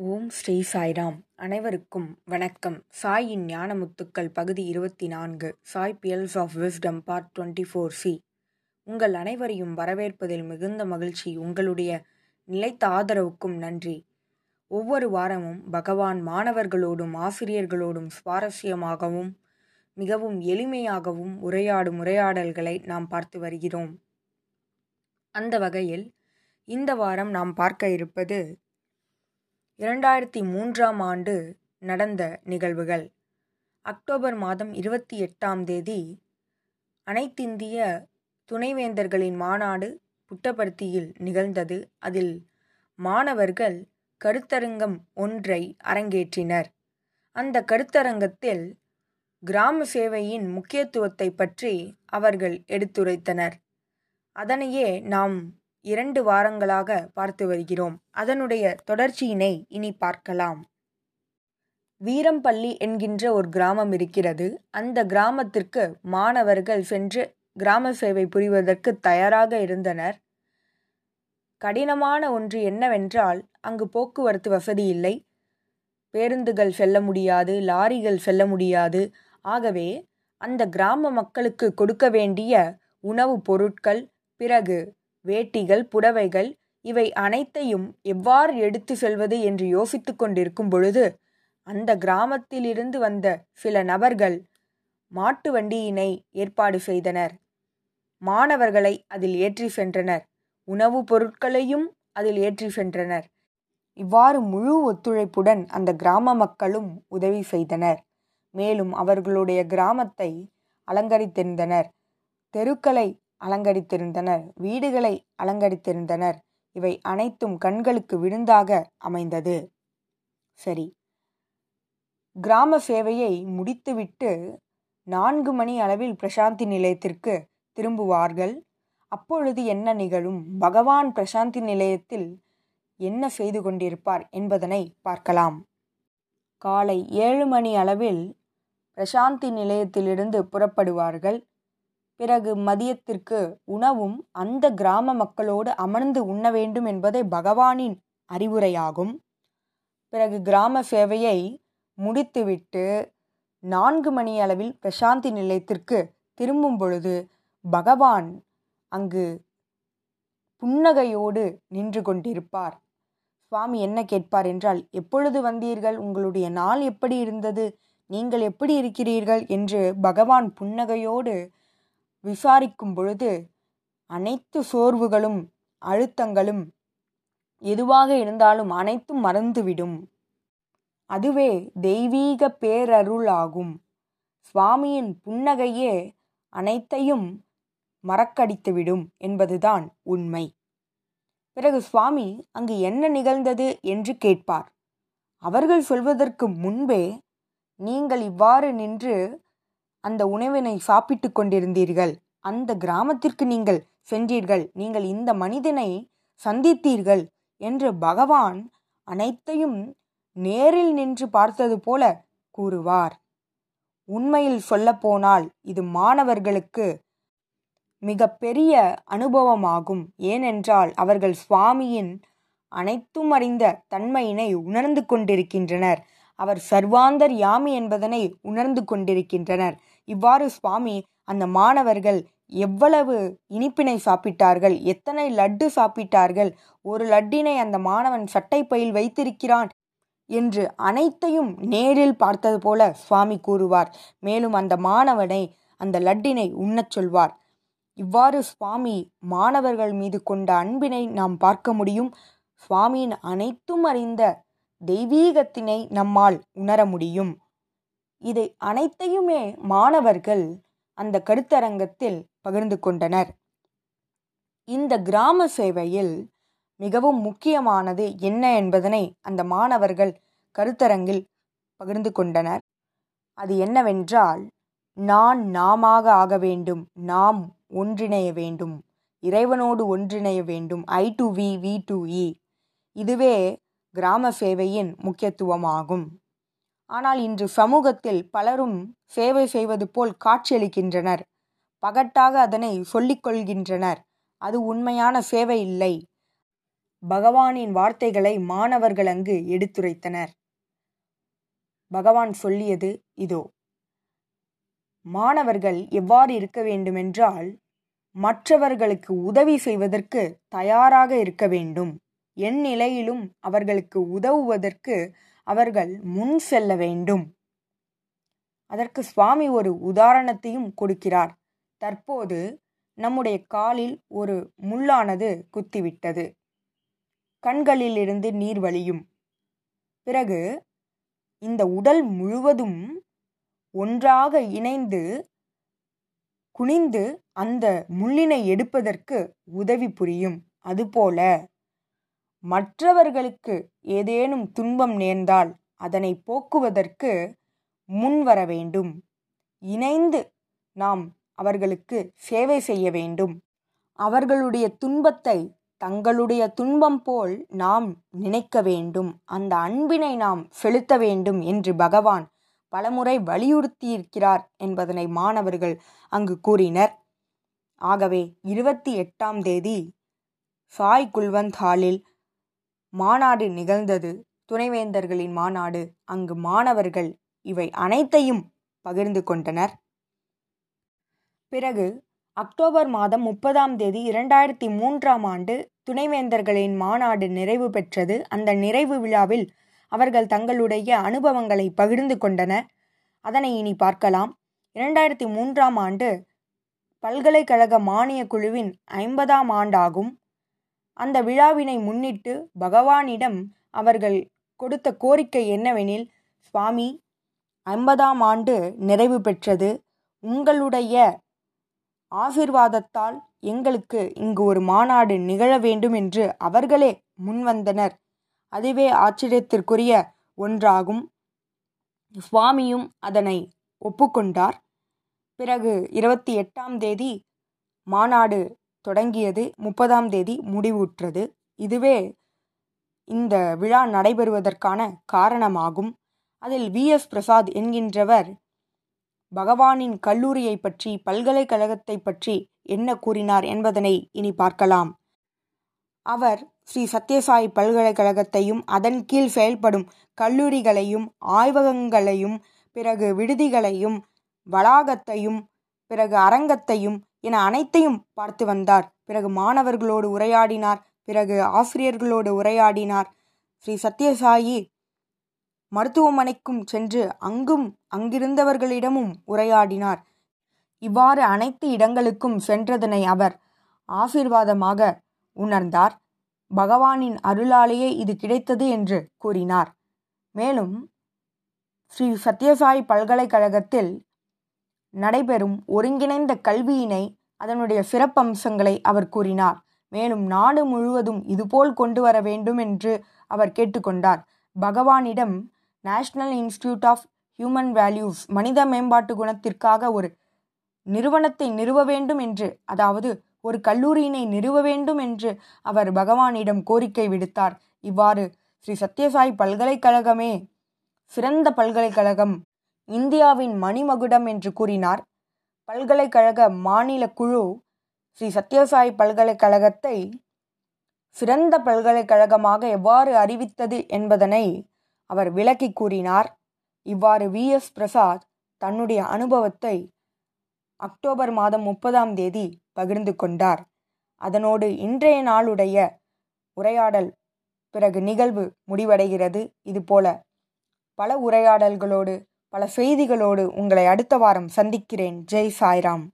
ஓம் ஸ்ரீ சாய்ராம். அனைவருக்கும் வணக்கம். சாயின் ஞானமுத்துக்கள் பகுதி இருபத்தி நான்கு Sai pearls of wisdom part twenty four C உங்கள் அனைவரையும் வரவேற்பதில் மிகுந்த மகிழ்ச்சி உங்களுடைய நிலைத்த ஆதரவுக்கும் நன்றி. ஒவ்வொரு வாரமும் பகவான் மாணவர்களோடும் ஆசிரியர்களோடும் சுவாரஸ்யமாகவும் மிகவும் எளிமையாகவும் உரையாடும் உரையாடல்களை நாம் பார்த்து வருகிறோம். அந்த வகையில் இந்த வாரம் நாம் பார்க்க இருப்பது இரண்டாயிரத்தி மூன்றாம் ஆண்டு நடந்த நிகழ்வுகள். அக்டோபர் மாதம் இருபத்தி எட்டாம் தேதி அனைத்திந்திய துணைவேந்தர்களின் மாநாடு புட்டபர்த்தியில் நிகழ்ந்தது. அதில் மாணவர்கள் கருத்தரங்கம் ஒன்றை அரங்கேற்றினர். அந்த கருத்தரங்கத்தில் கிராம சேவையின் முக்கியத்துவத்தை பற்றி அவர்கள் எடுத்துரைத்தனர். அதனையே நாம் இரண்டு வாரங்களாக பார்த்து வருகிறோம். அதனுடைய தொடர்ச்சியினை இனி பார்க்கலாம். வீரம்பள்ளி என்கின்ற ஒரு கிராமம் இருக்கிறது. அந்த கிராமத்திற்கு மாணவர்கள் சென்று கிராம சேவை புரிவதற்கு தயாராக இருந்தனர். கடினமான ஒன்று என்னவென்றால் அங்கு போக்குவரத்து வசதி இல்லை. பேருந்துகள் செல்ல முடியாது லாரிகள் செல்ல முடியாது. ஆகவே அந்த கிராம மக்களுக்கு கொடுக்க வேண்டிய உணவுப் பொருட்கள் பிறகு வேட்டிகள் புடவைகள் இவை அனைத்தையும் எவ்வாறு எடுத்து செல்வது என்று யோசித்து கொண்டிருக்கும் பொழுது அந்த கிராமத்திலிருந்து வந்த சில நபர்கள் மாட்டு வண்டியினை ஏற்பாடு செய்தனர். மாணவர்களை அதில் ஏற்றி சென்றனர். உணவுப் பொருட்களையும் அதில் ஏற்றி சென்றனர். இவ்வாறு முழு ஒத்துழைப்புடன் அந்த கிராம மக்களும் உதவி செய்தனர். மேலும் அவர்களுடைய கிராமத்தை அலங்கரித்திருந்தனர் தெருக்களை அலங்கரித்திருந்தனர். வீடுகளை அலங்கரித்திருந்தனர். இவை அனைத்தும் கண்களுக்கு விருந்தாக அமைந்தது. சரி. கிராம சேவையை முடித்துவிட்டு நான்கு மணி அளவில் பிரசாந்தி நிலையத்திற்கு திரும்புவார்கள். அப்பொழுது என்ன நிகழும்? பகவான் பிரசாந்தி நிலையத்தில் என்ன செய்து கொண்டிருப்பார் என்பதனை பார்க்கலாம். காலை ஏழு மணி அளவில் பிரசாந்தி நிலையத்திலிருந்து புறப்படுவார்கள். பிறகு மதியத்திற்கு உணவும் அந்த கிராம மக்களோடு அமர்ந்து உண்ண வேண்டும் என்பதே பகவானின் அறிவுரையாகும். பிறகு கிராம சேவையை முடித்துவிட்டு நான்கு மணி அளவில் பிரசாந்தி நிலையத்திற்கு திரும்பும் பொழுது பகவான் அங்கு புன்னகையோடு நின்று கொண்டிருப்பார். சுவாமி என்ன கேட்பார் என்றால் எப்பொழுது வந்தீர்கள்? உங்களுடைய நாள் எப்படி இருந்தது? நீங்கள் எப்படி இருக்கிறீர்கள்? என்று பகவான் புன்னகையோடு விசாரிக்கும் பொழுது அனைத்து சோர்வுகளும் அழுத்தங்களும் எதுவாக இருந்தாலும் அனைத்தும் மறந்துவிடும். அதுவே தெய்வீக பேரருள் ஆகும் சுவாமியின் புன்னகையே அனைத்தையும் மறக்கடித்துவிடும் என்பதுதான் உண்மை. பிறகு சுவாமி அங்கு என்ன நிகழ்ந்தது என்று கேட்பார். அவர்கள் சொல்வதற்கு முன்பே நீங்கள் இவ்வாறு நின்று அந்த உணவினை சாப்பிட்டு கொண்டிருந்தீர்கள். அந்த கிராமத்திற்கு நீங்கள் சென்றீர்கள். நீங்கள் இந்த மனிதனை சந்தித்தீர்கள் என்று பகவான் அனைத்தையும் நேரில் நின்று பார்த்தது போல கூறுவார். உண்மையில் சொல்லப்போனால் இது மாணவர்களுக்கு மிக பெரிய அனுபவமாகும். ஏனென்றால் அவர்கள் சுவாமியின் அனைத்தும் அறிந்த தன்மையினை உணர்ந்து கொண்டிருக்கின்றனர். அவர் சர்வாந்தர் யாமி என்பதனை உணர்ந்து கொண்டிருக்கின்றனர். இவ்வாறு சுவாமி அந்த மாணவர்கள் எவ்வளவு இனிப்பினை சாப்பிட்டார்கள் எத்தனை லட்டு சாப்பிட்டார்கள் ஒரு லட்டினை அந்த மாணவன் சட்டை பையில் வைத்திருக்கிறான் என்று அனைத்தையும் நேரில் பார்த்தது போல சுவாமி கூறுவார். மேலும் அந்த மாணவனை அந்த லட்டினை உண்ணச் சொல்வார். இவ்வாறு சுவாமி மாணவர்கள் மீது கொண்ட அன்பினை நாம் பார்க்க முடியும். சுவாமியின் அனைத்தும் அறிந்த தெய்வீகத்தினை நம்மால் உணர முடியும். இதை அனைத்தையுமே மாணவர்கள் அந்த கருத்தரங்கத்தில் பகிர்ந்து கொண்டனர். இந்த கிராம சேவையில் மிகவும் முக்கியமானது என்ன என்பதனை அந்த மாணவர்கள் கருத்தரங்கில் பகிர்ந்து கொண்டனர். அது என்னவென்றால் நான் நாமாக ஆக வேண்டும் நாம் ஒன்றிணைய வேண்டும் இறைவனோடு ஒன்றிணைய வேண்டும் I to we we to he இதுவே கிராம சேவையின் முக்கியத்துவமாகும். ஆனால் இன்று சமூகத்தில் பலரும் சேவை செய்வது போல் காட்சியளிக்கின்றனர். பகட்டாக அதனை சொல்லிக் கொள்கின்றனர். அது உண்மையான சேவை இல்லை. பகவானின் வார்த்தைகளை மாணவர்கள் அங்கு எடுத்துரைத்தனர். பகவான் சொல்லியது இதோ. மாணவர்கள் எவ்வாறு இருக்க வேண்டுமென்றால் மற்றவர்களுக்கு உதவி செய்வதற்கு தயாராக இருக்க வேண்டும். என் நிலையிலும் அவர்களுக்கு உதவுவதற்கு அவர்கள் முன் செல்ல வேண்டும். அதற்கு சுவாமி ஒரு உதாரணத்தையும் கொடுக்கிறார். தற்போது நம்முடைய காலில் ஒரு முள்ளானது குத்திவிட்டது. கண்களிலிருந்து நீர் வழியும். பிறகு இந்த உடல் முழுவதும் ஒன்றாக இணைந்து குனிந்து அந்த முள்ளினை எடுப்பதற்கு உதவி புரியும். அதுபோல மற்றவர்களுக்கு ஏதேனும் துன்பம் நேர்ந்தால் அதனை போக்குவதற்கு முன்வர வேண்டும். இணைந்து நாம் அவர்களுக்கு சேவை செய்ய வேண்டும். அவர்களுடைய துன்பத்தை தங்களுடைய துன்பம் போல் நாம் நினைக்க வேண்டும். அந்த அன்பினை நாம் செலுத்த வேண்டும் என்று பகவான் பலமுறை வலியுறுத்தியிருக்கிறார் என்பதனை மாணவர்கள் அங்கு கூறினர். ஆகவே இருபத்தி எட்டாம் தேதி சாய் குல்வந்த் ஹாலில் மாநாடு நிகழ்ந்தது. துணைவேந்தர்களின் மாநாடு. அங்கு மாணவர்கள் இவை அனைத்தையும் பகிர்ந்து கொண்டனர். பிறகு அக்டோபர் மாதம் முப்பதாம் தேதி இரண்டாயிரத்தி மூன்றாம் ஆண்டு துணைவேந்தர்களின் மாநாடு நிறைவு பெற்றது. அந்த நிறைவு விழாவில் அவர்கள் தங்களுடைய அனுபவங்களை பகிர்ந்து கொண்டனர். அதனை இனி பார்க்கலாம். இரண்டாயிரத்தி மூன்றாம் ஆண்டு பல்கலைக்கழக மானிய குழுவின் ஐம்பதாம் ஆண்டாகும். அந்த விழாவினை முன்னிட்டு பகவானிடம் அவர்கள் கொடுத்த கோரிக்கை என்னவெனில் சுவாமி ஐம்பதாம் ஆண்டு நிறைவு பெற்றது. உங்களுடைய ஆசிர்வாதத்தால் எங்களுக்கு இங்கு ஒரு மாநாடு நிகழ வேண்டும் என்று அவர்களே முன்வந்தனர். அதுவே ஆச்சரியத்திற்குரிய ஒன்றாகும். சுவாமியும் அதனை ஒப்புக்கொண்டார். பிறகு இருபத்தி எட்டாம் தேதி மாநாடு தொடங்கியது முப்பதாம் தேதி முடிவுற்றது. இதுவே இந்த விழா நடைபெறுவதற்கான காரணமாகும். அதில் வி. எஸ். பிரசாத் என்கின்றவர் பகவானின் கல்லூரியை பற்றி பல்கலைக்கழகத்தை பற்றி என்ன கூறினார் என்பதனை இனி பார்க்கலாம். அவர் ஸ்ரீ சத்யசாய் பல்கலைக்கழகத்தையும் அதன் கீழ் செயல்படும் கல்லூரிகளையும் ஆய்வகங்களையும் பிறகு விடுதிகளையும் வளாகத்தையும் பிறகு அரங்கத்தையும் என அனைத்தையும் பார்த்து வந்தார். பிறகு மாணவர்களோடு உரையாடினார். பிறகு ஆசிரியர்களோடு உரையாடினார். ஸ்ரீ சத்யசாயி மருத்துவமனைக்கும் சென்று அங்கும் அங்கிருந்தவர்களிடமும் உரையாடினார். இவ்வாறு அனைத்து இடங்களுக்கும் சென்றதனை அவர் ஆசீர்வாதமாக உணர்ந்தார். பகவானின் அருளாலேயே இது கிடைத்தது என்று கூறினார். மேலும் ஸ்ரீ சத்யசாய் பல்கலைக்கழகத்தில் நடைபெறும் ஒருங்கிணைந்த கல்வியினை அதனுடைய சிறப்பம்சங்களை அவர் கூறினார். மேலும் நாடு முழுவதும் இதுபோல் கொண்டு வர வேண்டும் என்று அவர் கேட்டுக்கொண்டார். பகவானிடம் national institute of human values மனித மேம்பாட்டு குணத்திற்காக ஒரு நிறுவனத்தை நிறுவ வேண்டும் என்று அதாவது ஒரு கல்லூரியினை நிறுவ வேண்டும் என்று அவர் பகவானிடம் கோரிக்கை விடுத்தார். இவ்வாறு ஸ்ரீ சத்யசாய் பல்கலைக்கழகமே சிறந்த பல்கலைக்கழகம் இந்தியாவின் மணிமகுடம் என்று கூறினார். பல்கலைக்கழக மாநில குழு ஸ்ரீ சத்யசாய் பல்கலைக்கழகத்தை சிறந்த பல்கலைக்கழகமாக எவ்வாறு அறிவித்தது என்பதனை அவர் விளக்கி கூறினார். இவ்வாறு வி. எஸ். பிரசாத் தன்னுடைய அனுபவத்தை அக்டோபர் மாதம் முப்பதாம் தேதி பகிர்ந்து கொண்டார். அதனோடு இன்றைய நாளுடைய உரையாடல் பிறகு நிகழ்வு முடிவடைகிறது. இதுபோல பல உரையாடல்களோடு பல செய்திகளோடு உங்களை அடுத்த வாரம் சந்திக்கிறேன். ஜெய் சாய்ராம்.